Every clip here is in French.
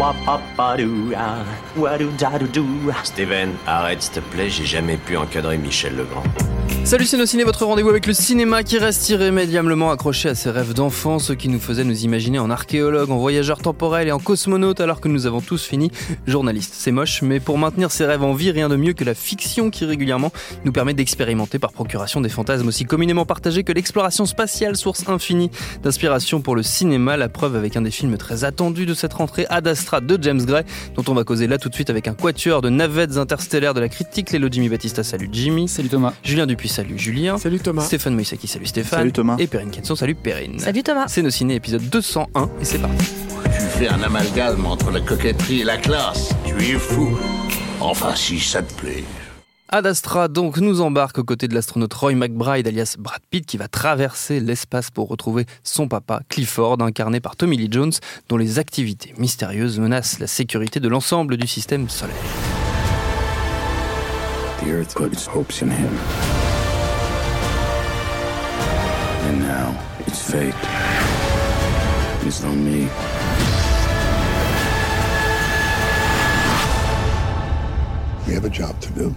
wop, wop, ba, doo, ah. Steven, arrête s'il te plaît, j'ai jamais pu encadrer Michel Legrand. Salut c'est Ciné, votre rendez-vous avec le cinéma qui reste irrémédiablement accroché à ses rêves d'enfant, ce qui nous faisait nous imaginer en archéologue, en voyageur temporel et en cosmonaute alors que nous avons tous fini journaliste. C'est moche, mais pour maintenir ses rêves en vie, rien de mieux que la fiction qui régulièrement nous permet d'expérimenter par procuration des fantasmes aussi communément partagés que l'exploration spatiale, source infinie d'inspiration pour le cinéma. La preuve avec un des films très attendus de cette rentrée, Ad Astra de James Gray, dont on va causer là tout de suite avec un quatuor de navettes interstellaires de la critique, Lélo Jimmy Battista, salut Jimmy. Salut Thomas. Julien Dupuis, salut Julien. Salut Thomas. Stéphane Moïsaki, salut Stéphane. Salut Thomas. Et Perrine Kenson, salut Perrine. Salut Thomas. C'est nos ciné épisode 201 et c'est parti. Tu fais un amalgame entre la coquetterie et la classe. Tu es fou. Enfin, si ça te plaît. Ad Astra donc nous embarque aux côtés de l'astronaute Roy McBride alias Brad Pitt qui va traverser l'espace pour retrouver son papa Clifford incarné par Tommy Lee Jones dont les activités mystérieuses menacent la sécurité de l'ensemble du système solaire. The Earth put its hopes in him. And now its fate on me. We have a job to do.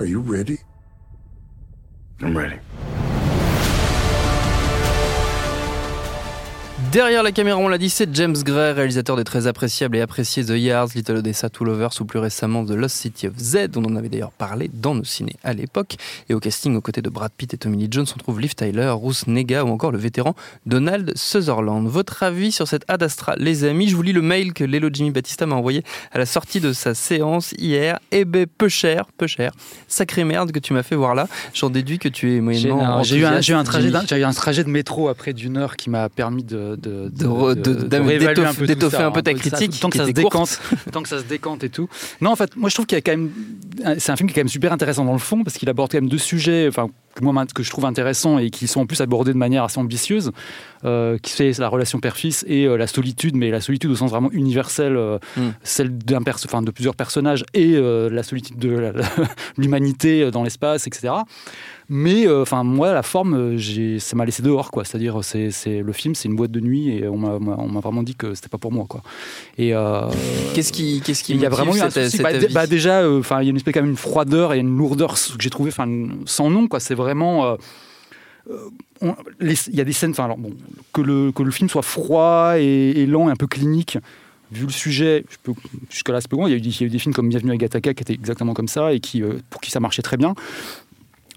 Are you ready? I'm ready. Derrière la caméra, on l'a dit, c'est James Gray, réalisateur des très appréciables et appréciés The Yards, Little Odessa, Two Lovers ou plus récemment The Lost City of Z. On en avait d'ailleurs parlé dans nos ciné à l'époque. Et au casting, aux côtés de Brad Pitt et Tommy Lee Jones, on trouve Liv Tyler, Ruth Nega ou encore le vétéran Donald Sutherland. Votre avis sur cette Ad Astra, les amis? Je vous lis le mail que Lelo Jimmy Battista m'a envoyé à la sortie de sa séance hier. Eh ben, peu cher, peu cher. Sacrée merde que tu m'as fait voir là. J'en déduis que tu es moyennement. Eu, j'ai eu un trajet de métro après d'une heure qui m'a permis de, de, d'étoffer- un peu peu ta critique, tant que ça se décante, tant que ça se décante et tout. Non, en fait, moi je trouve qu'il y a quand même, c'est un film qui est quand même super intéressant dans le fond parce qu'il aborde quand même deux sujets, enfin que moi que je trouve intéressants et qui sont en plus abordés de manière assez ambitieuse, euh, qui c'est la relation père-fils et euh, la solitude, mais la solitude au sens vraiment universel, euh, Mm. celle d'un perso- enfin, de plusieurs personnages et la solitude de l'humanité dans l'espace, etc. Mais euh, enfin moi la forme euh, ça m'a laissé dehors quoi c'est-à-dire c'est le film c'est une boîte de nuit et on m'a vraiment dit que c'était pas pour moi quoi et euh, Qu'est-ce qui, qu'est-ce qui il y a vraiment eu un cet- souci. cet Bah, bah, déjà enfin il y a une espèce quand même une froideur et une lourdeur que j'ai trouvé enfin sans nom quoi c'est vraiment il y a des scènes enfin alors bon que le que le film soit froid et, et lent et un peu clinique vu le sujet, jusque-là c'est peu bon. Il y, a eu, des films comme Bienvenue à Gattaca qui étaient exactement comme ça et qui, euh, pour qui ça marchait très bien.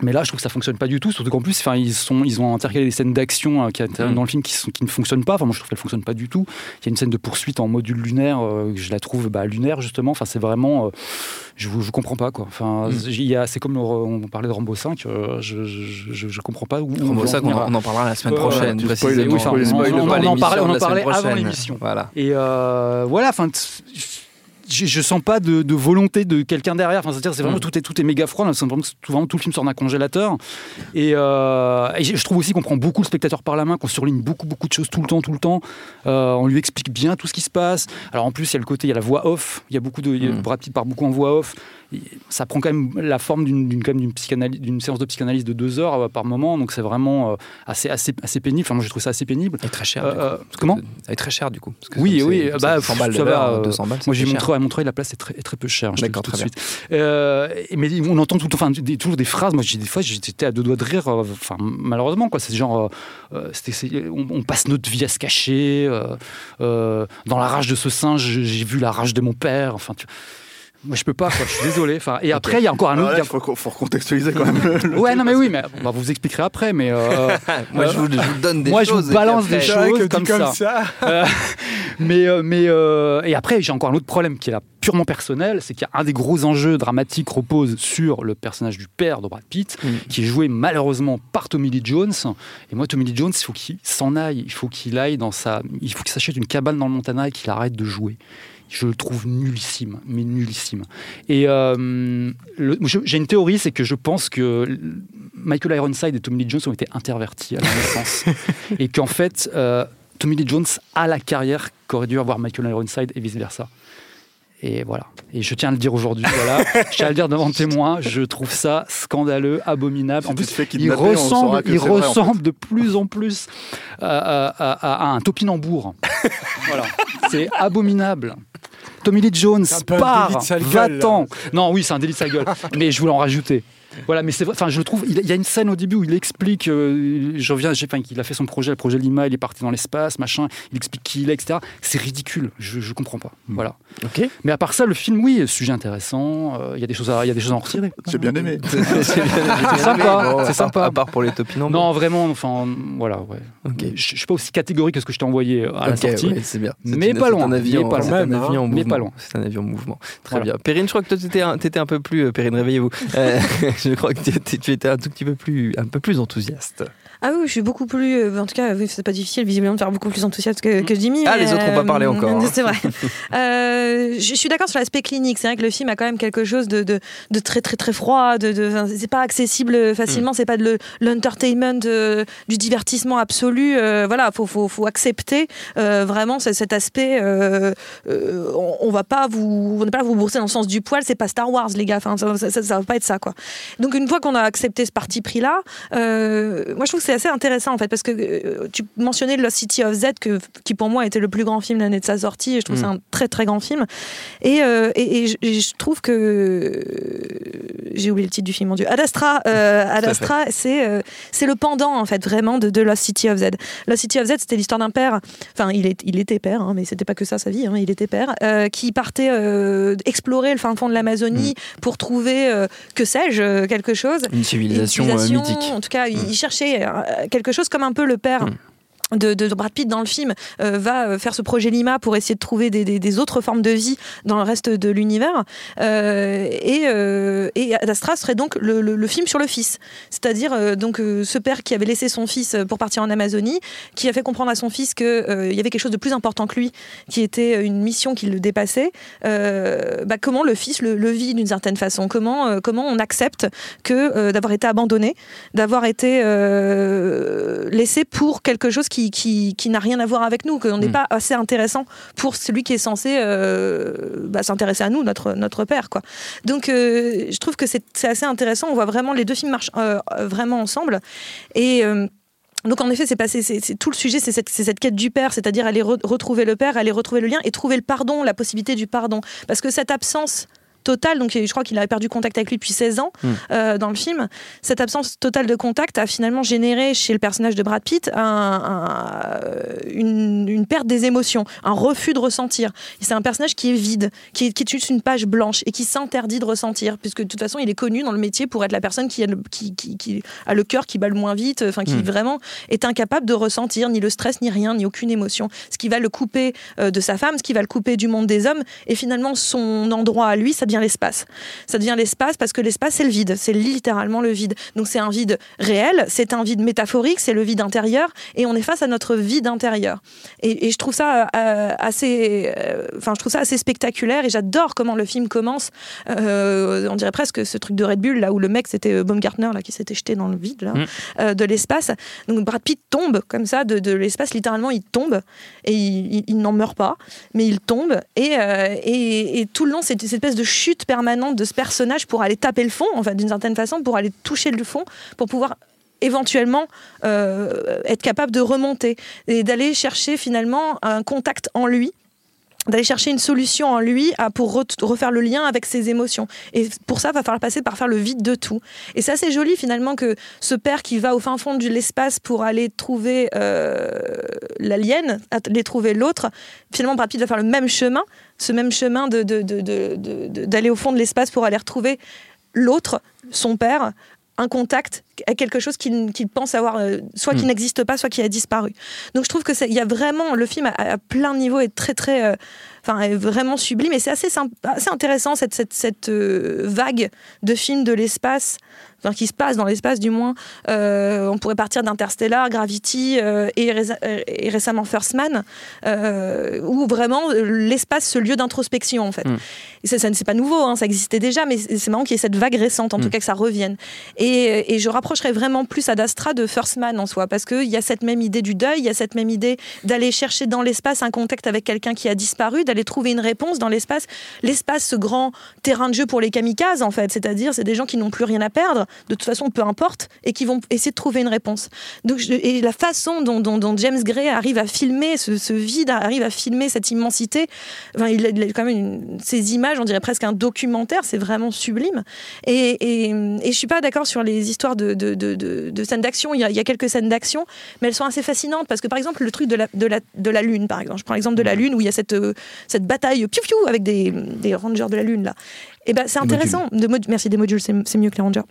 Mais là, je trouve que ça fonctionne pas du tout. Surtout qu'en plus, enfin, ils sont, ils ont intercalé des scènes d'action euh, qui Mm. dans le film qui, sont, qui ne fonctionnent pas. Enfin, moi, je trouve qu'elles fonctionnent pas du tout. Il y a une scène de poursuite en module lunaire. euh, je la trouve bah, lunaire justement. Enfin, c'est vraiment, euh, je, je comprends pas quoi. Enfin, Mm. il y a, c'est comme le- on parlait de Rambo 5. euh, je, je, je, je comprends pas où. Rambo veut en 5, on, en- là. on en parlera la semaine prochaine, On en parlait- avant l'émission. Voilà. Et euh, voilà, enfin, je, je sens pas de, de volonté de quelqu'un derrière. Enfin, c'est-à-dire, c'est vraiment Mm. tout est tout est méga froid. L'impression vraiment tout, vraiment, tout le film sort d'un congélateur. Et, euh, et je trouve aussi qu'on prend beaucoup le spectateur par la main, qu'on surligne beaucoup beaucoup de choses tout le temps, tout le temps. Euh, on lui explique bien tout ce qui se passe. Alors en plus, il y a le côté, il y a la voix off. Il y a beaucoup de, il y a- Mm. Brad Pitt part beaucoup en voix off. Ça prend quand même la forme d'une d'une- d'une psychanalyse, d'une séance de psychanalyse de deux heures euh, par moment. Donc c'est vraiment assez assez assez pénible. Enfin, moi, j'ai trouvé ça assez pénible. Et très cher. Euh, comment Ça est très cher du coup. parce que Oui, oui, c'est- bah, c'est 100 balles ça de l'heure, va, euh, 200 balles. Moi, j'ai c'est montré. À Montreuil, la place est très, est très peu chère. D'accord, très. Euh, mais on entend tout, enfin, des, toujours des phrases. Moi, des fois, j'étais à deux doigts de rire. euh, Enfin, malheureusement, quoi. C'est genre, euh, on, on passe notre vie à se cacher. euh, dans la rage de ce singe, j'ai vu la rage de mon père. Enfin, tu- moi, je peux pas. Quoi, je suis désolé. Enfin, et après, il y a encore un Alors autre. il faut, faut recontextualiser quand même. le- Ouais, non, mais oui, mais bah, vous expliquerez après. Mais euh, Moi, je vous, je vous donne des moi, je choses. vous balance des choses. Comme ça. ça. Euh, mais, euh, mais euh, et après, j'ai encore un autre problème qui est là purement personnel, c'est qu'il y a un des gros enjeux dramatiques repose sur le personnage du père de Brad Pitt, Mm. qui est joué malheureusement par Tommy Lee Jones. Et moi, Tommy Lee Jones, il faut qu'il s'en aille, il faut qu'il aille dans sa, il faut qu'il s'achète une cabane dans le Montana et qu'il arrête de jouer. Je le trouve nullissime, mais nullissime. Et euh, j'ai une théorie, c'est que je pense que Michael Ironside et Tommy Lee Jones ont été intervertis à la naissance. et qu'en fait, euh, Tommy Lee Jones a la carrière qu'aurait dû avoir Michael Ironside et vice-versa. Et voilà. Et je tiens à le dire aujourd'hui. Voilà. je tiens à le dire devant témoin. Je trouve ça scandaleux, abominable. En plus, il ressemble, il en fait. ressemble de plus en plus à, à- à- un topinambour. voilà. C'est abominable. Tommy Lee Jones part, va-t'en. Non, oui, c'est un délit de sa gueule. mais je voulais en rajouter. Voilà, mais c'est vrai. Enfin, je le trouve. Il y a une scène au début où il explique. euh, je reviens. J'ai, enfin, qu'il a fait son projet, le projet Lima. Il est parti dans l'espace, machin. Il explique qui il est, etc. C'est ridicule. Je, je comprends pas. Voilà. Ok. Mais à part ça, le film, oui, sujet intéressant. euh, Il y a des choses à, il y a des choses à en retirer. J'ai bien aimé. C'est sympa, c'est sympa. À part pour les topinambours. Non, vraiment. Enfin, voilà, ouais. Ok. Je, je suis pas aussi catégorique que ce que je t'ai envoyé euh, à la sortie. ouais, c'est bien. C'est Mais une- pas loin, c'est loin. un avis en Mais mouvement. pas loin. C'est un avis en mouvement. Très Voilà. bien. Perrine, je crois que toi, tu étais un, t'étais un peu plus. euh, Perrine, réveillez-vous. Je crois que tu étais un tout petit peu plus, un peu plus enthousiaste. Ah oui, je suis beaucoup plus. euh, en tout cas, c'est pas difficile visiblement de faire beaucoup plus enthousiaste que, que Jimmy. Ah, les autres ont pas parlé euh, encore, hein. C'est vrai. Euh, je suis d'accord sur l'aspect clinique. C'est vrai que le film a quand même quelque chose de, de, de très très très froid. De, de, c'est pas accessible facilement. C'est pas de le- l'entertainment, du divertissement absolu. Voilà, faut, faut, faut accepter vraiment ce- cet aspect. on, on va pas vous, on va pas vous bourser dans le sens du poil. C'est pas Star Wars, les gars. Enfin, ça, ça, ça, ça va pas être ça, quoi. Donc une fois qu'on a accepté ce parti pris là, moi je trouve que c'est assez intéressant en fait parce que euh, tu mentionnais Lost City of Z que, qui pour moi était le plus grand film l'année de sa sortie et je trouve Mm. que c'est un très très grand film. Et, euh, et, et je, et je trouve que euh, j'ai oublié le titre du film mon dieu. Ad Astra euh, Ad Astra c'est c'est le pendant en fait vraiment de, de Lost City of Z. Lost City of Z c'était l'histoire d'un père enfin il, est, il était père hein, mais c'était pas que ça sa vie hein, il était père qui partait explorer le fin fond de l'Amazonie pour trouver que sais-je quelque chose. Une civilisation, une civilisation, mythique. En tout cas, il, il cherchait quelque chose comme un peu le père. Mm. De, Brad Pitt dans le film euh, va euh, faire ce projet Lima pour essayer de trouver des, autres formes de vie dans le reste de l'univers. Euh, et, euh, Astra serait donc le, film sur le fils. C'est-à-dire donc ce père qui avait laissé son fils pour partir en Amazonie qui a fait comprendre à son fils qu'il y avait quelque chose de plus important que lui qui était une mission qui le dépassait. Bah, comment le fils le, vit d'une certaine façon? Comment, comment on accepte que d'avoir été abandonné d'avoir été laissé pour quelque chose qui, qui, qui n'a rien à voir avec nous, qu'on n'est Mm. pas assez intéressant pour celui qui est censé euh, bah, s'intéresser à nous, notre, notre père. Quoi. Donc euh, je trouve que c'est assez intéressant, on voit vraiment les deux films marchent euh, vraiment ensemble. Et. donc en effet, c'est passé, c'est c'est- tout le sujet, c'est cette, quête du père, c'est-à-dire aller re- retrouver le père, aller retrouver le lien et trouver le pardon, la possibilité du pardon, parce que cette absence totale, donc je crois qu'il avait perdu contact avec lui depuis 16 ans Mm. euh, dans le film, cette absence totale de contact a finalement généré chez le personnage de Brad Pitt un- un- une, une perte des émotions, un refus de ressentir. C'est un personnage qui est vide, qui est, qui est juste une page blanche et qui s'interdit de ressentir, puisque de toute façon il est connu dans le métier pour être la personne qui a le, qui, qui- qui a le cœur qui bat le moins vite, enfin qui Mm. vraiment est incapable de ressentir ni le stress, ni rien, ni aucune émotion. Ce qui va le couper euh, de sa femme, ce qui va le couper du monde des hommes, et finalement son endroit à lui, ça devient l'espace. Ça devient l'espace parce que l'espace c'est le vide, c'est littéralement le vide. Donc c'est un vide réel, c'est un vide métaphorique, c'est le vide intérieur, et on est face à notre vide intérieur. Et, et je trouve ça euh, assez, euh, enfin je trouve ça assez spectaculaire, et j'adore comment le film commence. Euh, on dirait presque ce truc de Red Bull là où le mec c'était Baumgartner là qui s'était jeté dans le vide là, Mm. de l'espace. Donc Brad Pitt tombe comme ça de, de l'espace, littéralement il tombe et il, il- il n'en meurt pas, mais il tombe et, et, et tout le long c'est cette espèce de chute permanente de ce personnage pour aller taper le fond, enfin d'une certaine façon pour aller toucher le fond, pour pouvoir éventuellement euh, être capable de remonter et d'aller chercher finalement un contact en lui d'aller chercher une solution en lui à- pour re- refaire le lien avec ses émotions. Et pour ça, va falloir passer par faire le vide de tout. Et c'est assez joli finalement que ce père qui va au fin fond de l'espace pour aller trouver euh, l'alien, aller trouver l'autre, finalement Brad Pitt va faire le même chemin, ce même chemin de- de- de- d'aller au fond de l'espace pour aller retrouver l'autre, son père, un contact à quelque chose qu'il pense avoir, euh, soit qui Mm. n'existe pas, soit qui a disparu. Donc je trouve que c'est- il y a vraiment le film à, à plein de niveaux est très très, euh, enfin vraiment sublime et c'est assez assez intéressant cette cette, cette euh, vague de films de l'espace. Enfin, qui se passe dans l'espace du moins. Euh, on pourrait partir d'Interstellar, Gravity euh, et, euh, et récemment First Man, euh, où vraiment l'espace, ce lieu d'introspection en fait. Mm. Et ça, ça c'est pas nouveau, hein, ça existait déjà, mais c'est marrant qu'il y ait cette vague récente, en Mm. tout cas que ça revienne. Et, et je rapprocherais vraiment plus Ad Astra de First Man en soi, parce qu'il y a cette même idée du deuil, il y a cette même idée d'aller chercher dans l'espace un contact avec quelqu'un qui a disparu, d'aller trouver une réponse dans l'espace. L'espace, ce grand terrain de jeu pour les kamikazes, en fait, c'est-à-dire c'est des gens qui n'ont plus rien à perdre, de toute façon, peu importe, et qui vont essayer de trouver une réponse. Donc, je- et la façon dont, dont- dont James Gray arrive à filmer ce, ce vide, arrive à filmer cette immensité, enfin, il, a, il a quand même une- ces images, on dirait presque un documentaire, c'est vraiment sublime. Et, je suis pas d'accord sur les histoires de, de, de, de- de scènes d'action. Il y, a, il y a quelques scènes d'action, mais elles sont assez fascinantes parce que par exemple le truc de la, lune, par exemple, je prends l'exemple de la lune où il y a cette, euh, cette bataille piou avec des, des rangers de la lune là. Et ben c'est intéressant. De merci des modules, c'est mieux que les rangers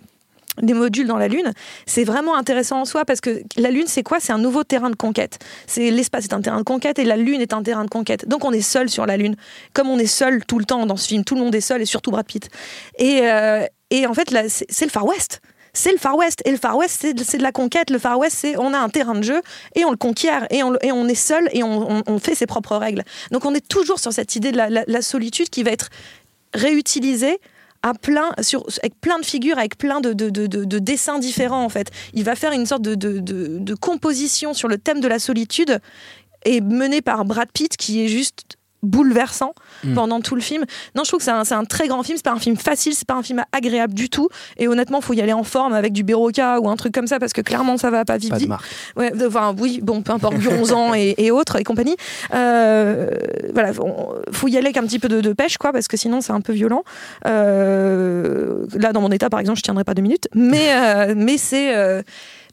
des modules dans la Lune, c'est vraiment intéressant en soi parce que la Lune, c'est quoi? C'est un nouveau terrain de conquête. C'est l'espace est un terrain de conquête et la Lune est un terrain de conquête. Donc on est seul sur la Lune, comme on est seul tout le temps dans ce film. Tout le monde est seul et surtout Brad Pitt. Et, euh, et en fait, c'est le Far West. C'est le Far West. Et le Far West, c'est de- la conquête. Le Far West, c'est on a un terrain de jeu et on le conquiert et on, et on est seul et on, on- fait ses propres règles. Donc on est toujours sur cette idée de la solitude qui va être réutilisée avec plein de figures, avec plein de, de- de- de- de dessins différents en fait. Il va faire une sorte de composition sur le thème de la solitude et menée par Brad Pitt qui est juste bouleversant Mm. pendant tout le film. Non, je trouve que c'est un, c'est un très grand film. C'est pas un film facile, c'est pas un film agréable du tout. Et honnêtement, faut y aller en forme avec du Béroca ou un truc comme ça parce que clairement, ça va pas vite. Ouais, enfin, oui, bon, peu importe, du 11 ans et, et autres et compagnie. Euh, voilà, on- faut y aller avec un petit peu de, de pêche, quoi, parce que sinon c'est un peu violent. Euh, là, dans mon état, par exemple, je tiendrai pas deux minutes, mais, euh, mais c'est,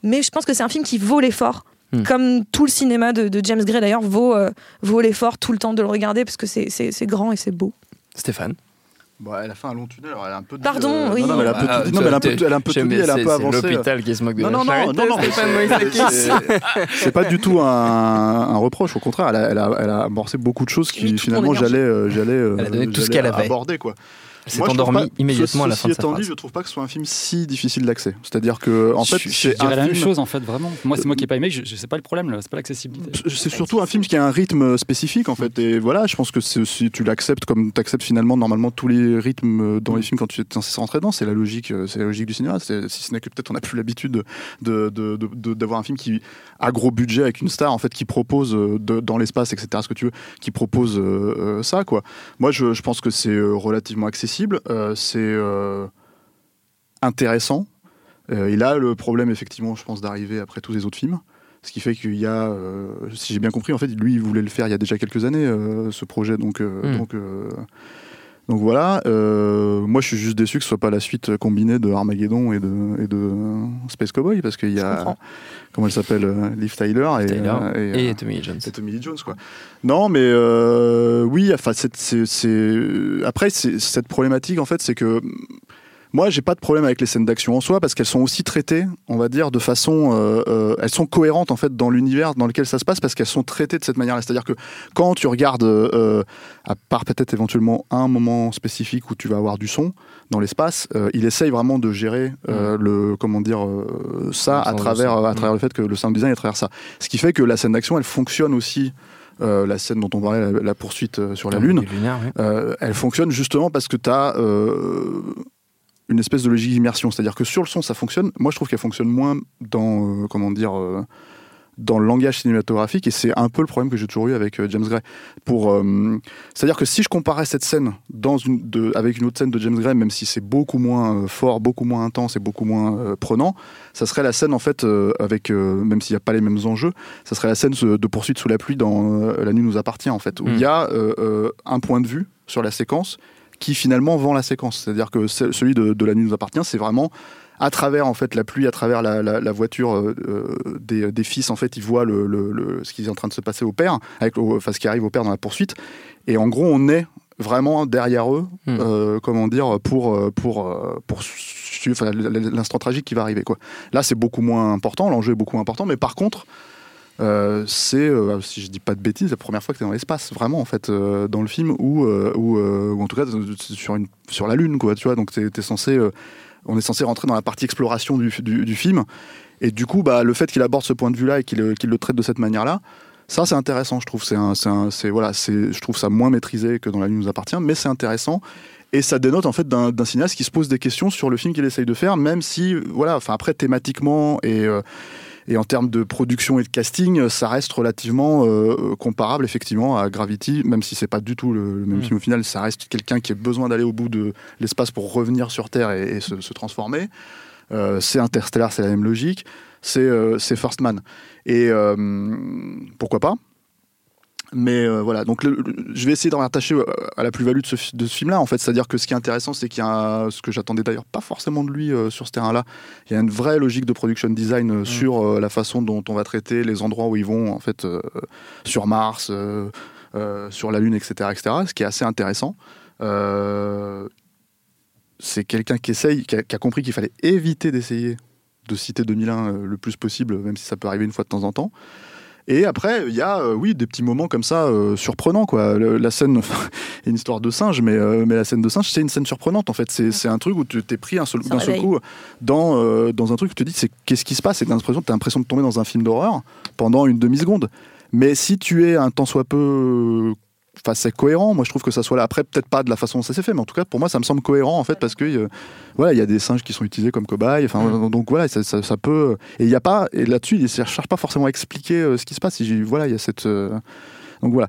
mais je pense que c'est un film qui vaut l'effort. Hmm. Comme tout le cinéma de, de James Gray d'ailleurs vaut, euh, vaut l'effort tout le temps de le regarder parce que c'est, c'est, c'est grand et c'est beau. Stéphane. Bon, elle a fait un long tunnel, alors elle a un peu dit, Pardon, euh, oui. Non, non, mais elle a un peu Ah, tout dit, non, mais elle a un peu, elle a un peu elle a un c'est- peu c'est avancé. l'hôpital qui se moque de Non, la non, non, charité, non, non, mais Stéphane c'est- Moïsakis. c'est- C'est pas du tout un, un reproche, au contraire, elle a, elle, a, elle a amorcé beaucoup de choses qui finalement j'allais, euh, j'allais, euh, Elle a donné tout ce qu'elle avait. aborder quoi. Endormie pas- immédiatement à la fin de sa étant dit, phrase. je trouve pas que ce soit un film si difficile d'accès. C'est-à-dire que en fait, je, je c'est la même film- chose en fait, vraiment. Moi, c'est moi qui ai pas aimé, je, je sais pas le problème, là, c'est pas l'accessibilité. C'est surtout un film qui a un rythme spécifique en fait et voilà je pense que c'est aussi tu l'acceptes comme tu acceptes finalement normalement tous les rythmes dans les films quand tu es censé rentrer dedans c'est la logique euh, c'est la logique du cinéma C'est- si ce n'est que peut-être on n'a plus l'habitude de- de- de- de- de- d'avoir un film qui a gros budget avec une star en fait qui propose euh, de- dans l'espace etc ce que tu veux qui propose euh, euh, ça quoi moi je, je pense que c'est euh, relativement accessible euh, c'est euh, intéressant Euh, il a le problème effectivement je pense d'arriver après tous les autres films ce qui fait qu'il y a, euh, si j'ai bien compris, en fait, lui, il voulait le faire il y a déjà quelques années, euh, ce projet. Donc, euh, Mm. donc, donc voilà. Euh, moi, je suis juste déçu que ce soit pas la suite combinée de Armageddon et de, et de Space Cowboy, parce qu'il y a, comment elle s'appelle, euh, Liv Tyler et, Tyler euh, et euh, Tommy Lee Jones. et Tommy Lee Jones, quoi. Non, mais euh, oui, enfin, c'est, après, cette problématique, en fait, c'est que moi, j'ai pas de problème avec les scènes d'action en soi parce qu'elles sont aussi traitées, on va dire, de façon, euh, euh, elles sont cohérentes en fait dans l'univers dans lequel ça se passe parce qu'elles sont traitées de cette manière-là. C'est-à-dire que quand tu regardes, euh, à part peut-être éventuellement un moment spécifique où tu vas avoir du son dans l'espace, il essaye vraiment de gérer le, comment dire, ça à travers, à travers le fait que le sound design est à travers ça. Ce qui fait que la scène d'action, elle fonctionne aussi. euh, la scène dont on parlait, la, la poursuite sur la Lune, lunaires, oui. euh, elle fonctionne justement parce que tu as une espèce de logique d'immersion. C'est-à-dire que sur le son, ça fonctionne. Moi, je trouve qu'elle fonctionne moins dans, euh, comment dire, euh, dans le langage cinématographique. Et c'est un peu le problème que j'ai toujours eu avec euh, James Gray. Pour, c'est-à-dire que si je comparais cette scène dans une, de, avec une autre scène de James Gray, même si c'est beaucoup moins fort, beaucoup moins intense et beaucoup moins prenant, ça serait la scène en fait avec, même s'il n'y a pas les mêmes enjeux, ça serait la scène de poursuite sous la pluie dans La nuit nous appartient en fait, où il Mm. y a un point de vue sur la séquence qui finalement vend la séquence. C'est-à-dire que ce- celui de, de La nuit nous appartient, c'est vraiment à travers en fait la pluie, à travers la, la- la voiture euh, euh, des, des fils, en fait, ils voient le, le- le- ce qui est en train de se passer au père, avec, au- enfin, ce qui arrive au père dans la poursuite. Et en gros, on est vraiment derrière eux, Hmm. euh, comment dire, pour, pour, pour enfin, l'instant tragique qui va arriver. Quoi. Là, c'est beaucoup moins important, l'enjeu est beaucoup moins important, mais par contre, euh, c'est, euh, si je dis pas de bêtises, la première fois que tu es dans l'espace, vraiment, en fait, euh, dans le film, ou, ou, en tout cas sur, une, sur la Lune, quoi, tu vois. Donc, t'es, t'es censé, on est censé rentrer dans la partie exploration du, film. Et du coup, bah, le fait qu'il aborde ce point de vue-là et qu'il, le traite de cette manière-là, ça, c'est intéressant, je trouve. C'est un, voilà, je trouve ça moins maîtrisé que dans La Lune nous appartient, mais c'est intéressant. Et ça dénote en fait d'un, d'un cinéaste qui se pose des questions sur le film qu'il essaye de faire, même si, voilà, enfin après thématiquement et, et en termes de production et de casting, ça reste relativement euh, comparable effectivement à Gravity, même si c'est pas du tout le, le même Mm. film au final. Ça reste quelqu'un qui a besoin d'aller au bout de l'espace pour revenir sur Terre et, et se, se transformer. Euh, c'est Interstellar, c'est la même logique. C'est euh, c'est First Man. Et euh, pourquoi pas? Mais euh, voilà, donc le- le- je vais essayer d'en rattacher euh, à la plus-value de ce, fi- de ce film-là, en fait. C'est-à-dire que ce qui est intéressant, c'est qu'il y a, ce que j'attendais d'ailleurs pas forcément de lui euh, sur ce terrain-là, il y a une vraie logique de production design euh, sur la façon dont on va traiter les endroits où ils vont, en fait, sur Mars, sur la Lune, etc., etc., ce qui est assez intéressant. C'est quelqu'un qui essaye, qui a, qui a compris qu'il fallait éviter d'essayer de citer 2001 euh, le plus possible, même si ça peut arriver une fois de temps en temps. Et après, il y a, euh, oui, des petits moments comme ça euh, surprenants, quoi. Le- la scène, une histoire de singe, mais, euh, mais la scène de singe, c'est une scène surprenante, en fait. C'est un truc où tu t'es pris seul- d'un seul réveille. coup dans, dans un truc où tu te dis, c'est qu'est-ce qui se passe? Et t'as l'impression, t'as l'impression de tomber dans un film d'horreur pendant une demi-seconde. Mais si tu es un tant soit peu. Enfin, c'est cohérent. Moi, je trouve que ça soit là. Après, peut-être pas de la façon dont ça s'est fait, mais en tout cas, pour moi, ça me semble cohérent, en fait, parce que euh, voilà, il y a des singes qui sont utilisés comme cobayes. Enfin, donc voilà, ça, ça- ça peut. Et il y a pas. Et là-dessus, il ne cherche pas forcément à expliquer euh, ce qui se passe. Il- Voilà, il y a cette. euh, donc voilà.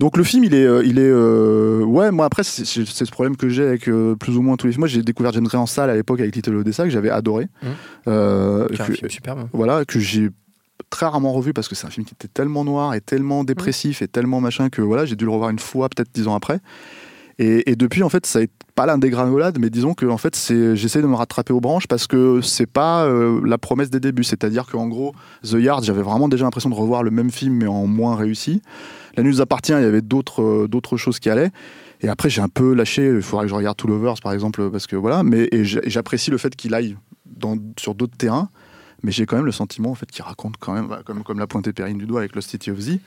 Donc le film, il est, il est, euh, ouais. Moi après, c'est ce problème que j'ai avec euh, plus ou moins tous les films. Moi, j'ai découvert James Gray en salle à l'époque avec Little Odessa que j'avais adoré. Euh, un film superbe. voilà, que j'ai très rarement revu parce que c'est un film qui était tellement noir et tellement dépressif et tellement machin que voilà, j'ai dû le revoir une fois, peut-être dix ans après. Et, depuis, en fait, ça n'est pas l'un des granulades, mais disons que en fait, j'essaie de me rattraper aux branches parce que c'est pas euh, la promesse des débuts. C'est-à-dire qu'en gros, The Yard, j'avais vraiment déjà l'impression de revoir le même film, mais en moins réussi. La nuit nous appartient, il y avait d'autres, euh, choses qui allaient. Et après, j'ai un peu lâché. Il faudrait que je regarde Two Lovers, par exemple, parce que voilà. Mais j'apprécie le fait qu'il aille sur d'autres terrains. Mais j'ai quand même le sentiment en fait qu'il raconte quand même, bah, comme, comme l'a pointé Perrine du doigt avec Lost City of Z,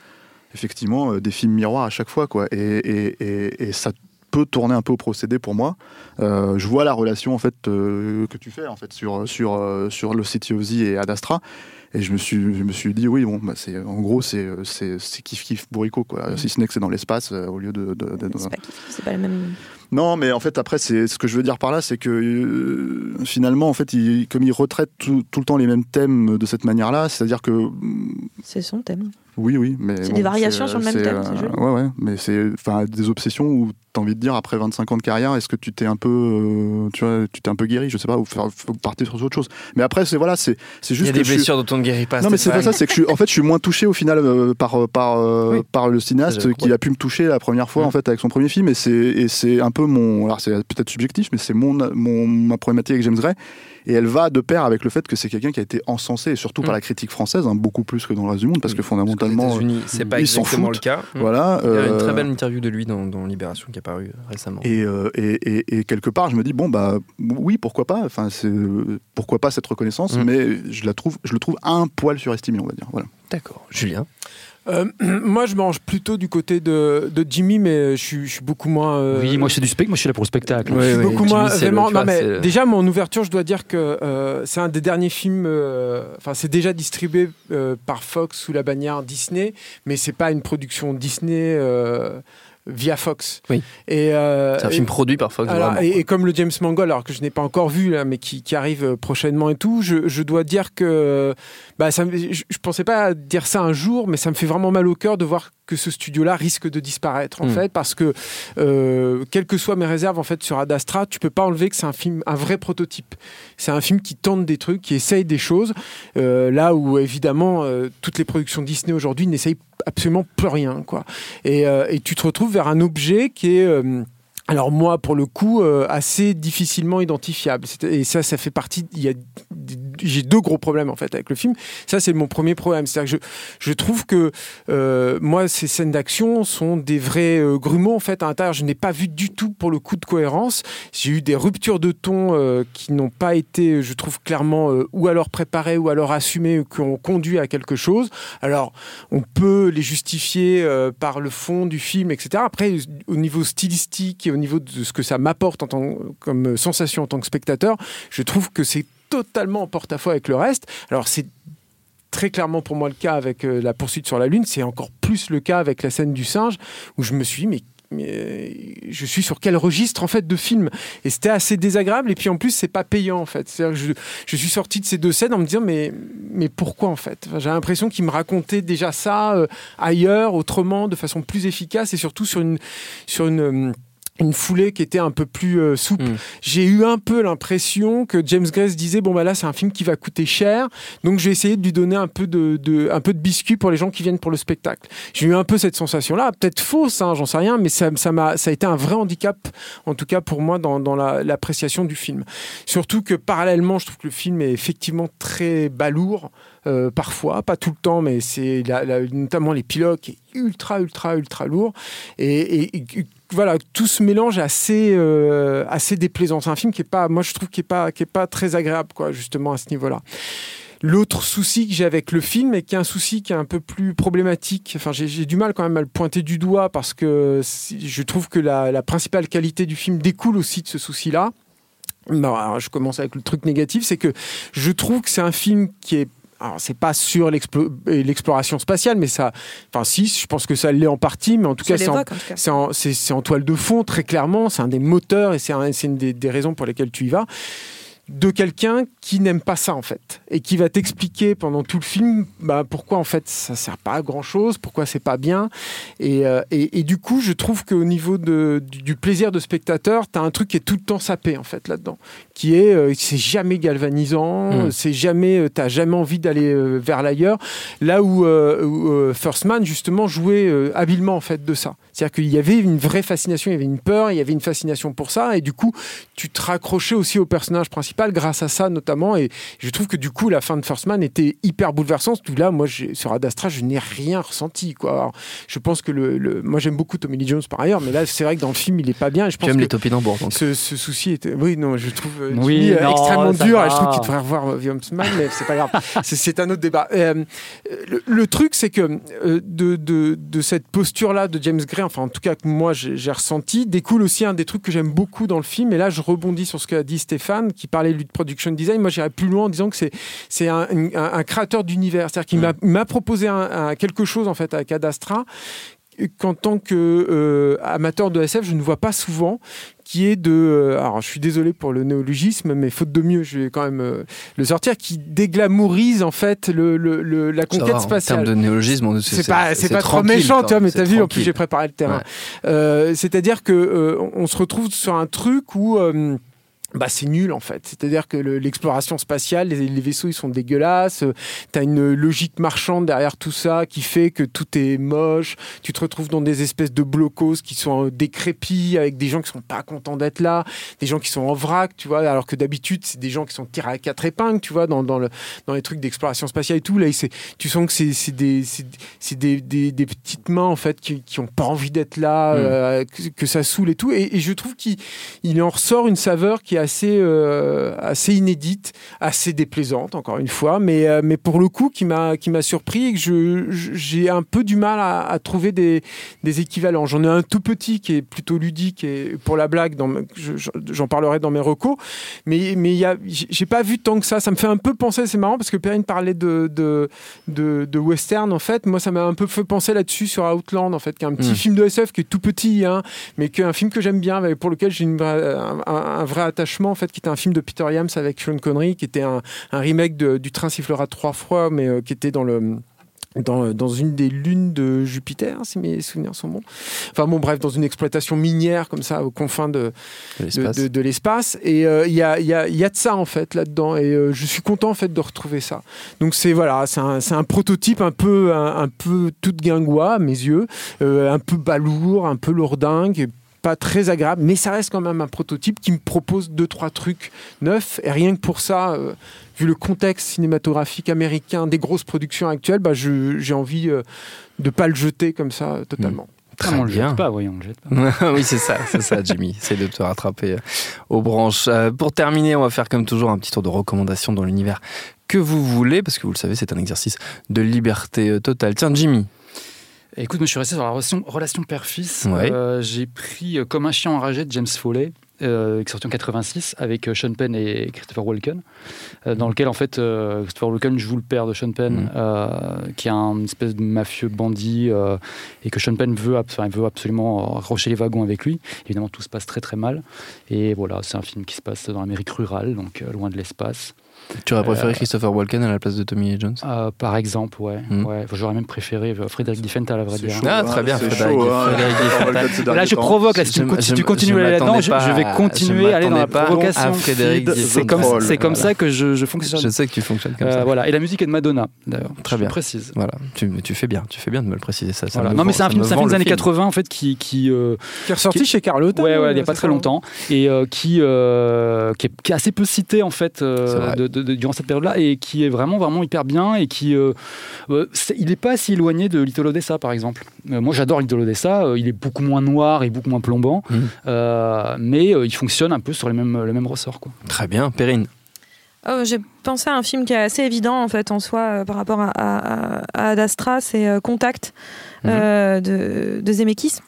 effectivement euh, des films miroirs à chaque fois quoi. Et, et, et, et ça peut tourner un peu au procédé pour moi. Euh, je vois la relation en fait euh, que tu fais en fait sur sur sur Lost City of Z et Ad Astra. Et je me suis, je me suis dit, oui, bon, bah, c'est, en gros, c'est, c'est, c'est kiff kiff bourricot, quoi. Si ce n'est que c'est dans l'espace euh, au lieu de. de- d'être dans C'est un- pas, pas le même. Non, mais en fait, après, c'est ce que je veux dire par là, c'est que euh, finalement, en fait, il, comme il retraite tout, le temps les mêmes thèmes de cette manière-là, c'est-à-dire que C'est son thème. Oui, oui, mais C'est des variations sur le même thème, c'est joli. Ouais, ouais, mais c'est enfin des obsessions où t'as envie de dire après 25 ans de carrière, est-ce que tu t'es un peu, euh, tu vois, tu t'es un peu guéri, je sais pas, ou faire, partir sur autre chose. Mais après, c'est voilà, c'est c'est Il y juste a des suis- blessures dont on ne guérit pas. non mais c'est pas ça, c'est que je suis, en fait je suis moins touché au final euh, par par euh, Oui. par le cinéaste qui a pu me toucher la première fois en fait avec son premier film et c'est et c'est un peu mon alors c'est peut-être subjectif mais c'est mon mon ma problématique avec James Gray et elle va de pair avec le fait que c'est quelqu'un qui a été encensé et surtout par Mm. la critique française hein, beaucoup plus que dans le reste du monde parce que Parce qu'aux fondamentalement euh, c'est pas ils exactement le cas. voilà Il y a une euh, très belle interview de lui dans, dans Libération qui est apparue récemment. et, euh, et, et- et quelque part, je me dis bon bah oui, pourquoi pas? Enfin, pourquoi pas cette reconnaissance, Mm. mais je la trouve, je le trouve un poil surestimé, on va dire. Voilà. D'accord. Julien. Euh, moi, je mange plutôt du côté de, de Jimmy, mais je suis, je suis beaucoup moins. euh, Oui, moi, c'est du spectacle. Moi, je suis là pour le spectacle. je suis beaucoup Jimmy, moins le- vois, mais déjà, mon ouverture, je dois dire que euh, c'est un des derniers films. euh, Enfin, c'est déjà distribué euh, par Fox sous la bannière Disney, mais c'est pas une production Disney. Via Fox. Oui. Et, euh, C'est un et- film produit par Fox. alors, vraiment, et, comme le James Mangold, alors que je n'ai pas encore vu, là, mais qui, qui arrive euh, prochainement et tout, je, je dois dire que bah, ça je, je pensais pas dire ça un jour, mais ça me fait vraiment mal au cœur de voir que ce studio-là risque de disparaître, en Mm. fait, parce que euh, quelles que soient mes réserves en fait sur Ad Astra, tu peux pas enlever que c'est un film, un vrai prototype. C'est un film qui tente des trucs, qui essaye des choses, euh, là où évidemment euh, toutes les productions Disney aujourd'hui n'essayent absolument plus rien, quoi. Et, euh, et tu te retrouves vers un objet qui est alors moi, pour le coup, euh, assez difficilement identifiable. Et ça, ça fait partie. Il y a j'ai deux gros problèmes en fait avec le film. Ça, c'est mon premier problème. C'est-à-dire que je, trouve que euh, moi, ces scènes d'action sont des vrais euh, grumeaux en fait à l'intérieur. Je n'ai pas vu du tout pour le coup de cohérence. J'ai eu des ruptures de ton qui n'ont pas été, je trouve clairement, ou alors préparées ou alors assumées, qui ont conduit à quelque chose. Alors, on peut les justifier par le fond du film, etc. Après, au niveau stylistique au niveau de ce que ça m'apporte en tant, comme sensation en tant que spectateur, je trouve que c'est totalement en porte-à-faux avec le reste. Alors, c'est très clairement pour moi le cas avec euh, la poursuite sur la Lune, c'est encore plus le cas avec la scène du singe, où je me suis dit, mais je suis sur quel registre en fait de film? Et c'était assez désagréable. Et puis en plus c'est pas payant en fait. Je, je suis sorti de ces deux scènes en me disant mais mais pourquoi en fait? Enfin, j'ai l'impression qu'il me racontait déjà ça euh, ailleurs autrement de façon plus efficace et surtout sur une sur une euh, une foulée qui était un peu plus euh, souple. Mm. J'ai eu un peu l'impression que James Gray se disait bon bah là c'est un film qui va coûter cher, donc je vais essayer de lui donner un peu de, de- un peu de biscuit pour les gens qui viennent pour le spectacle. J'ai eu un peu cette sensation là, peut-être fausse, hein, j'en sais rien, mais ça ça m'a ça a été un vrai handicap en tout cas pour moi dans, dans la- l'appréciation du film. Surtout que parallèlement, je trouve que le film est effectivement très balourd. euh, parfois, pas tout le temps, mais c'est notamment l'épilogue qui est ultra, ultra, ultra lourd. Et, et- et voilà, tout ce mélange est assez, euh, assez déplaisant. C'est un film qui est pas, moi je trouve qui est pas, qui est pas très agréable, quoi, justement à ce niveau-là. L'autre souci que j'ai avec le film, et qui est un souci qui est un peu plus problématique, enfin j'ai du mal quand même à le pointer du doigt parce que je trouve que la, la principale qualité du film découle aussi de ce souci-là. Alors je commence avec le truc négatif, c'est que je trouve que c'est un film qui est alors c'est pas sur euh, l'exploration spatiale, mais ça, enfin si, je pense que ça l'est en partie, mais en tout Ça cas c'est en, toile de fond très clairement, c'est un des moteurs et c'est un- une des, des raisons pour lesquelles tu y vas. De quelqu'un qui n'aime pas ça en fait et qui va t'expliquer pendant tout le film bah, pourquoi en fait ça sert pas à grand chose pourquoi c'est pas bien. Et, euh, et, et du coup je trouve qu'au niveau de, du, du plaisir de spectateur t'as un truc qui est tout le temps sapé en fait là-dedans qui est euh, c'est jamais galvanisant Mm. c'est jamais euh, t'as jamais envie d'aller euh, vers l'ailleurs. Là où, où, First Man justement jouait habilement en fait de ça. C'est-à-dire qu'il y avait une vraie fascination il y avait une peur il y avait une fascination pour ça et du coup tu te raccrochais aussi au personnage principal grâce à ça notamment et je trouve que du coup la fin de First Man était hyper bouleversante Tout là moi sur Ad Astra je n'ai rien ressenti quoi Alors, je pense que le, le- moi j'aime beaucoup Tommy Lee Jones par ailleurs mais là c'est vrai que dans le film il est pas bien et je pense que les topinambours donc. ce, ce souci était oui non je trouve euh, Oui, non, extrêmement dur va. je trouve qu'il devrait revoir euh, The Huntsman mais c'est pas grave c'est, un autre débat Euh, le, le truc c'est que euh, de, de, de cette posture là de James Gray enfin en tout cas que moi j'ai, j'ai ressenti découle aussi un des trucs que j'aime beaucoup dans le film et là je rebondis sur ce qu'a dit Stéphane qui parlait lui de production design moi j'irais plus loin en disant que c'est, un, un- un créateur d'univers c'est-à-dire qu'il m'a, proposé un, quelque chose en fait avec Ad Astra qu'en tant que euh, amateur de SF, je ne vois pas souvent, qui est de, euh, alors je suis désolé pour le néologisme, mais faute de mieux, je vais quand même euh, le sortir, qui déglamourise en fait le, le- le- la conquête va, En spatiale. termes de néologisme, C'est pas, c'est pas trop méchant, tu vois, mais t'as vu, en plus j'ai préparé le terrain. Ouais. Euh, C'est-à-dire que on se retrouve sur un truc où bah, c'est nul en fait. C'est-à-dire que le- l'exploration spatiale, les, les vaisseaux ils sont dégueulasses. euh, T'as une logique marchande derrière tout ça qui fait que tout est moche. Tu te retrouves dans des espèces de blocos qui sont euh, décrépits avec des gens qui sont pas contents d'être là, des gens qui sont en vrac, tu vois. Alors que d'habitude c'est des gens qui sont tirés à quatre épingles, tu vois, dans, dans, le, dans les trucs d'exploration spatiale et tout. Là, tu sens que c'est des, des, des, des petites mains en fait qui, qui ont pas envie d'être là, Mm. euh, que, que ça saoule et tout. Et, et je trouve qu'il il en ressort une saveur qui est assez, euh, assez inédite, assez déplaisante, encore une fois, mais, euh, mais pour le coup, qui m'a qui m'a surpris et que j'ai un peu du mal à, à trouver des, des équivalents. J'en ai un tout petit qui est plutôt ludique et pour la blague, dans, j'en parlerai dans mes recos, mais mais il y a- j'ai pas vu tant que ça. Ça me fait un peu penser, c'est marrant parce que Perrine parlait de, de, de, de western en fait. Moi, ça m'a un peu fait penser là-dessus sur Outland en fait, qui est un petit Mm. film de SF qui est tout petit, hein, mais qui est un film que j'aime bien, pour lequel j'ai une un vrai attachement en fait, qui était un film de Peter Yams avec Sean Connery, qui était un, un remake de- du Train sifflera trois fois, mais euh, qui était dans le dans, dans une des lunes de Jupiter, si mes souvenirs sont bons. Enfin bon, bref, dans une exploitation minière comme ça, aux confins de, De de, l'espace. Et euh, il y, a, il y, a, il y a de ça en fait là-dedans. Et euh, je suis content en fait de retrouver ça. Donc c'est voilà, c'est un, prototype un peu, un, un peu tout guingois à mes yeux, euh, un peu balourd, un peu lourdingue. Pas très agréable, mais ça reste quand même un prototype qui me propose deux trois trucs neufs. Et rien que pour ça, euh, vu le contexte cinématographique américain des grosses productions actuelles, bah, je- j'ai envie euh, de pas le jeter comme ça euh, totalement. Très Ah, on le bien. jette pas, voyons, on le jette pas. oui, c'est ça, c'est ça, Jimmy. Essaye de te rattraper aux branches. Euh, pour terminer, on va faire comme toujours un petit tour de recommandations dans l'univers que vous voulez, parce que vous le savez, c'est un exercice de liberté totale. Tiens, Jimmy. Écoute, moi je suis resté sur la relation, relation père-fils. Ouais. Euh, J'ai pris euh, Comme un chien enragé de James Foley, euh, qui est sorti en 86 avec Sean Penn et Christopher Walken, euh, dans lequel en fait euh, Christopher Walken joue le père de Sean Penn, euh, qui est un espèce de mafieux bandit et que Sean Penn veut, enfin, veut absolument raccrocher les wagons avec lui. Évidemment, tout se passe très très mal. Et voilà, c'est un film qui se passe dans l'Amérique rurale, donc loin de l'espace. Tu aurais préféré Euh, Christopher Walken à la place de Tommy Lee Jones? Euh, par exemple, ouais. Mhm. ouais. Enfin, J'aurais même préféré euh, Frédéric Diffenthal, à vrai dire. chaud, Ah, hein, très bien, Frédéric. chaud, hein. Frédéric Là, je provoque, là, si tu, si tu continues je à aller là-dedans, je, vais continuer à aller dans la provocation. C'est comme, Troll. c'est comme Voilà. ça que je, je fonctionne. Je sais que tu fonctionnes comme Euh, ça. voilà. Et la musique est de Madonna, d'ailleurs. Très bien. précise. Voilà, tu, tu fais bien, tu fais bien de me le préciser ça. ça Voilà. me Non, mais c'est un film, des années film. 80 en fait qui, qui, euh, est ressorti chez Carlotta. ouais, ouais, euh, il n'y a pas très longtemps et euh, qui, euh, qui, est, assez peu cité en fait euh, de- de- de- durant cette période-là et qui est vraiment vraiment hyper bien et qui euh, euh, c'est- il n'est pas si éloigné de Little Odessa par exemple. Euh, moi j'adore Little Odessa, euh, il est beaucoup moins noir et beaucoup moins plombant, Mhm. euh, mais euh, il fonctionne un peu sur les mêmes, le même ressort quoi. Très bien, Perrine. Oh, J'ai pensé à un film qui est assez évident en fait en soi euh, par rapport à, à, à Ad Astra, c'est euh, Contact Mhm. de, de Zemeckis.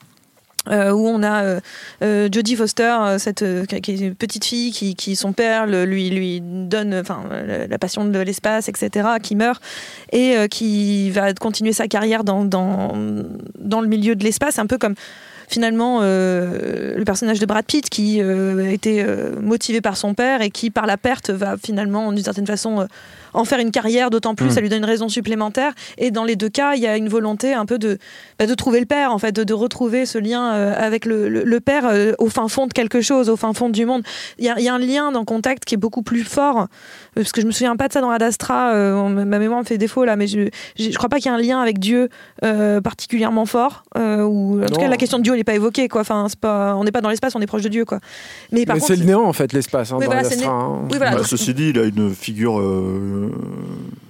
Euh, où on a euh, euh, Jodie Foster, cette une petite fille qui, son père lui lui donne enfin la, passion de l'espace, etc., qui meurt et qui va continuer sa carrière dans, dans, le milieu de l'espace, un peu comme finalement le personnage de Brad Pitt qui euh, motivé par son père et qui par la perte va finalement d'une certaine façon en faire une carrière d'autant plus ça lui donne une raison supplémentaire et dans les deux cas il y a une volonté un peu de bah, de trouver le père en fait de, de retrouver ce lien euh, avec le, le- le père euh, au fin fond de quelque chose au fin fond du monde il y a, y a un lien dans Contact qui est beaucoup plus fort euh, parce que je me souviens pas de ça dans Ad Astra euh, on- ma mémoire me fait défaut là mais je je, je crois pas qu'il y ait un lien avec Dieu euh, particulièrement fort euh, ou en tout Non. cas la question de Dieu n'est pas évoquée quoi enfin c'est pas on n'est pas dans l'espace on est proche de Dieu quoi mais par Mais contre c'est le néant en fait, l'espace. Hein, Oui, dans voilà, né- hein. oui, voilà, Bah, donc- ceci dit, il a une figure. Euh,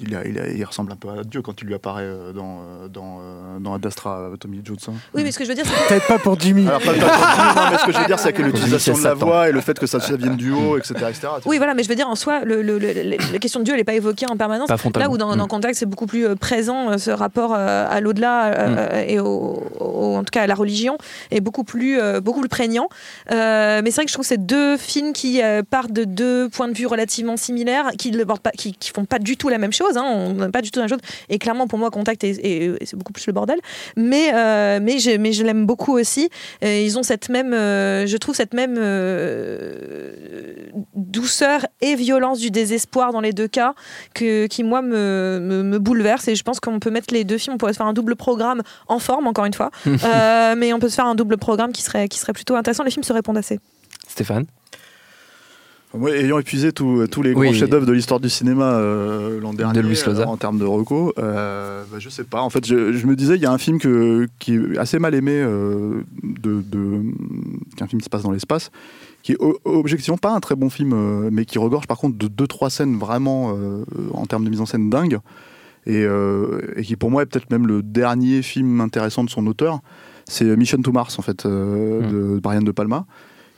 il, a- il a- il ressemble un peu à Dieu quand il lui apparaît euh, dans, euh, dans, euh, dans Ad Astra, Tommy hein. oui mais ce que je veux dire c'est que Peut-être pas pour Jimmy. Alors, pas, pas- pas- non, mais ce que je veux dire, c'est que l'utilisation de la voix et le fait que ça, ça vienne du haut, etc. Oui, voilà, mais je veux dire, en soi, le, le- le- le- la question de Dieu, elle n'est pas évoquée en permanence. Là où dans, Mm. dans Contact, c'est beaucoup plus présent, ce rapport à l'au-delà euh, et au, au- en tout cas à la religion est beaucoup plus, euh, beaucoup plus prégnant. Euh, mais c'est vrai que je trouve que c'est deux films qui euh, partent de deux points de vue relativement similaires, qui ne pas, qui, qui font pas du tout la même chose. Hein, on n'a pas du tout la même chose. Et clairement, pour moi, Contact, est, est- est- c'est beaucoup plus le bordel. Mais, euh, mais, je, mais je l'aime beaucoup aussi. Et ils ont cette même, euh, je trouve cette même euh, douceur et violence du désespoir dans les deux cas que, qui, moi, me, me, me bouleverse. Et je pense qu'on peut mettre les deux films, on pourrait se faire un double programme en forme, encore une fois. Mais on peut se faire un double programme qui serait, qui serait plutôt intéressant. Les films se répondent assez. Stéphane? Moi, ayant épuisé tous tous les grands Oui. chefs-d'œuvre de l'histoire du cinéma euh, l'an dernier, euh, en termes de reco, euh, bah, je sais pas. En fait, je, je me disais, il y a un film que, qui est assez mal aimé, euh, de, de, qui est un film qui se passe dans l'espace, qui est objectivement pas un très bon film, euh, mais qui regorge par contre de deux trois scènes vraiment euh, en termes de mise en scène dingue, et, euh, et qui pour moi est peut-être même le dernier film intéressant de son auteur. C'est Mission to Mars en fait euh, Mm. de Brian de Palma,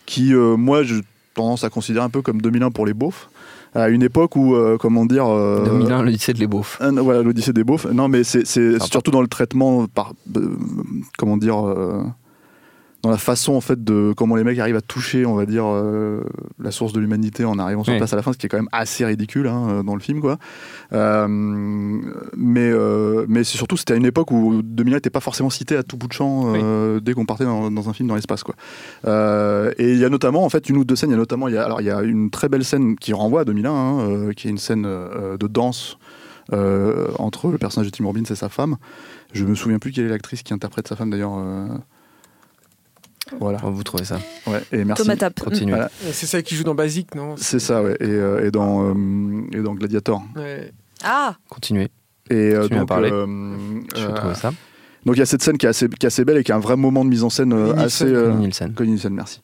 qui euh, moi je tendance à considérer un peu comme 2001 pour les beaufs, à une époque où, euh, comment dire... euh, 2001, le lycée de les beaufs. non, voilà, l'Odyssée des beaufs. Non, mais c'est surtout dans le traitement, par, euh, comment dire, euh, dans la façon en fait de comment les mecs arrivent à toucher, on va dire, euh, la source de l'humanité en arrivant sur Oui. place à la fin, ce qui est quand même assez ridicule hein, euh, dans le film, quoi. Euh, mais euh, mais c'est surtout c'était à une époque où 2001 n'était pas forcément cité à tout bout de champ dès qu'on partait dans, dans un film dans l'espace, quoi. Et il y a notamment en fait une ou deux scènes. Il y a notamment il y a, alors il y a une très belle scène qui renvoie à 2001, hein, qui est une scène de danse entre le personnage de Tim Robbins et sa femme. Je me souviens plus quelle est l'actrice qui interprète sa femme d'ailleurs. Euh, Voilà. Vous trouvez ça Ouais, et merci. Continuez. Voilà. C'est ça qui joue dans Basic, non? C'est ça, ouais. Et, euh, et dans, euh, et dans Gladiator. Ouais. Ah Continuez. Et euh, Tu viens donc, parler. euh, Je euh, trouve ça. Donc il y a cette scène qui est assez, qui est assez belle et qui est un vrai moment de mise en scène euh, Connie assez. Euh, Nielsen. Connie Nielsen, merci.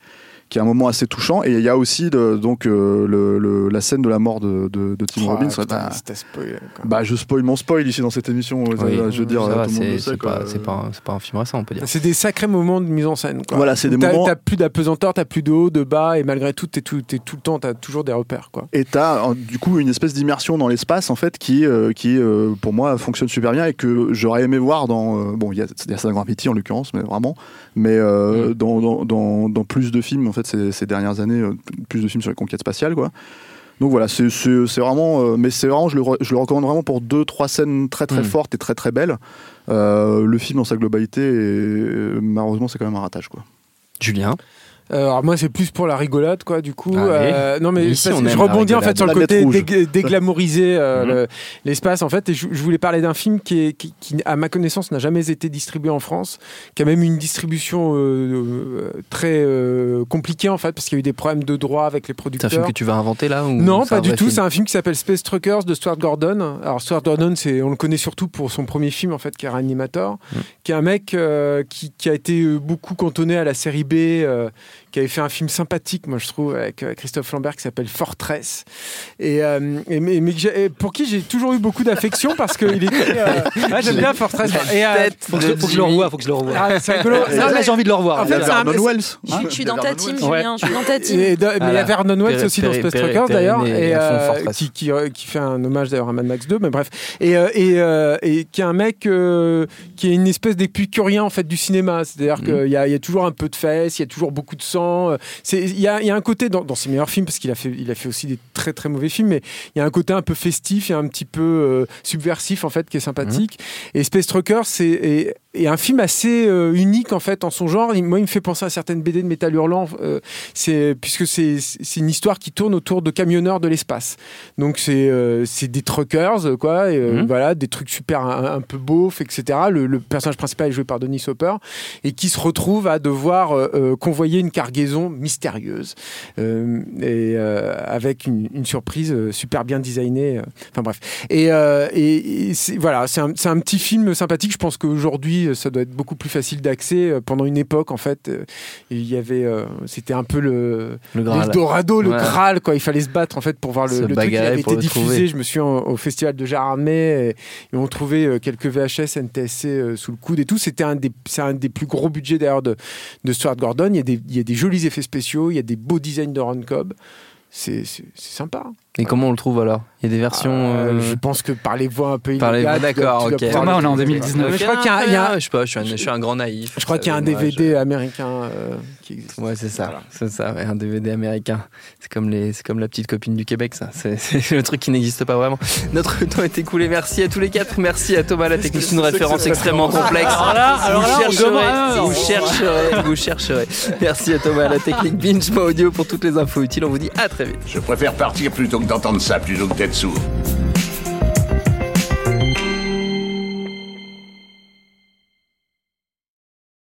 Qui est un moment assez touchant. Et il y a aussi de- donc euh, le- le- la scène de la mort de, de, de Tim Oh, Robbins. putain, Bah, c'était spoilé, quoi. bah, je spoil mon spoil ici dans cette émission. Oui. je veux dire, c'est pas, c'est pas, pas un film récent, on peut dire. C'est des sacrés moments de mise en scène. Quoi. Voilà, c'est des T'as- moments- T'as plus d'apesanteur, t'as plus de haut, de bas, et malgré tout, t'es tout, t'es tout le temps, t'as toujours des repères. Quoi. Et t'as euh, du coup une espèce d'immersion dans l'espace en fait qui, euh, qui euh, pour moi fonctionne super bien et que j'aurais aimé voir dans euh, bon il y a, a Saint Graffiti en l'occurrence mais vraiment mais euh, dans, dans, dans, dans plus de films fait ces, ces dernières années euh, plus de films sur les conquêtes spatiales quoi. Donc voilà c'est vraiment euh, mais c'est vraiment je le, re- je le recommande vraiment pour deux trois scènes très très Mm. fortes et très très belles. Euh, le film dans sa globalité malheureusement c'est quand même un ratage quoi. Julien? Alors moi c'est plus pour la rigolade quoi du coup Allez. Euh, non mais Ici, je rebondis en fait sur le côté déglamoriser euh, Mhm. le- l'espace en fait et je, je voulais parler d'un film qui, est, qui, qui, à ma connaissance n'a jamais été distribué en France qui a même une distribution euh, euh, très euh, compliquée en fait parce qu'il y a eu des problèmes de droit avec les C'est un producteurs film que tu vas inventer là ou non, pas du tout. C'est un film qui s'appelle Space Truckers de Stuart Gordon. Alors Stuart Gordon, c'est on le connaît surtout pour son premier film en fait, qui est Reanimator, Mm. qui est un mec euh, qui, qui a été euh, beaucoup cantonné à la série B, euh, qui avait fait un film sympathique, moi je trouve, avec euh, Christophe Lambert qui s'appelle Fortress. Et, euh, et- mais, pour qui j'ai toujours eu beaucoup d'affection parce qu'il était. euh, ah, j'aime bien Fortress. Et, euh, Faut que, je- faut que je le revoie, faut que je le revoie. ah, c'est rigolo. Ça, Non, là, mais- j'ai envie de le revoir. En fait, c'est un- Vernon Wells Je suis- je suis dans ta team. Julien. Je suis dans ta team. Et de- mais il y a. Vernon Wells aussi dans Space Truckers d'ailleurs, et qui, qui, qui fait un hommage d'ailleurs à Mad Max 2, mais bref. Et, et, et qui est un mec qui est une espèce d'épicurien en fait du cinéma. C'est-à-dire Mhm. qu'il y, a- il y a toujours un peu de fesses, il y a toujours beaucoup de sang. euh, Il y a, il y a un côté dans, dans ses meilleurs films, parce qu'il a fait, il a fait aussi des très très mauvais films, mais il y a un côté un peu festif et un petit peu euh, subversif en fait qui est sympathique. Et Space Trucker, c'est est- est un film assez euh, unique en fait en son genre. Il- moi, il me fait penser à certaines BD de Métal Hurlant, euh, c'est puisque c'est une histoire qui tourne autour de camionneurs de l'espace. Donc c'est euh, c'est des truckers quoi, et, Mhm. voilà, des trucs super un, un peu beaufs, etc. Le, le personnage principal est joué par Denis Hopper et qui se retrouve à devoir convoyer une cargaison mystérieuse euh, et euh, avec une, une surprise euh, super bien designée. Enfin bref. Et, et, et c'est- voilà, c'est un, c'est un petit film sympathique. Je pense qu'aujourd'hui, ça doit être beaucoup plus facile d'accès. Pendant une époque, en fait, il y avait, c'était un peu le Le Graal. l'Eldorado, le Ouais. Graal, quoi. Il fallait se battre en fait pour voir le, le truc. Bagarrer avait été le diffusé. trouver. Je me suis en- au festival de Gérardmer et, et on trouvait quelques VHS, NTSC sous le coude et tout. C'était un des, c'est un des plus gros budgets d'ailleurs de, de Stuart Gordon. Il y, a des, il y a des jolis effets spéciaux, il y a des beaux designs de Ron Cobb. C'est, sympa. Et comment on le trouve alors? Il y a des versions. Euh, euh, je pense que par les voies un peu par les- dois- D'accord, ok. Thomas, on est en trouver. 2019. Mais je crois qu'il y a un- il y a Je sais pas, je suis un, je suis un grand naïf. je crois qu'il y a un moi, DVD je- américain euh, qui existe. Ouais, c'est ça, Voilà. c'est ça, ouais, un DVD américain. C'est comme les, c'est comme la petite copine du Québec, ça. C'est, c'est le truc qui n'existe pas vraiment. Notre temps est écoulé. Merci à tous les quatre. Merci à Thomas, la technique, une référence extrêmement complexe. Alors là, alors vous là, chercherez, demande- vous chercherez, vous chercherez. Merci à Thomas, la technique Binge Audio pour toutes les infos utiles. On vous dit à très vite. Je préfère partir plutôt que d'entendre ça, plutôt que d'être sourd.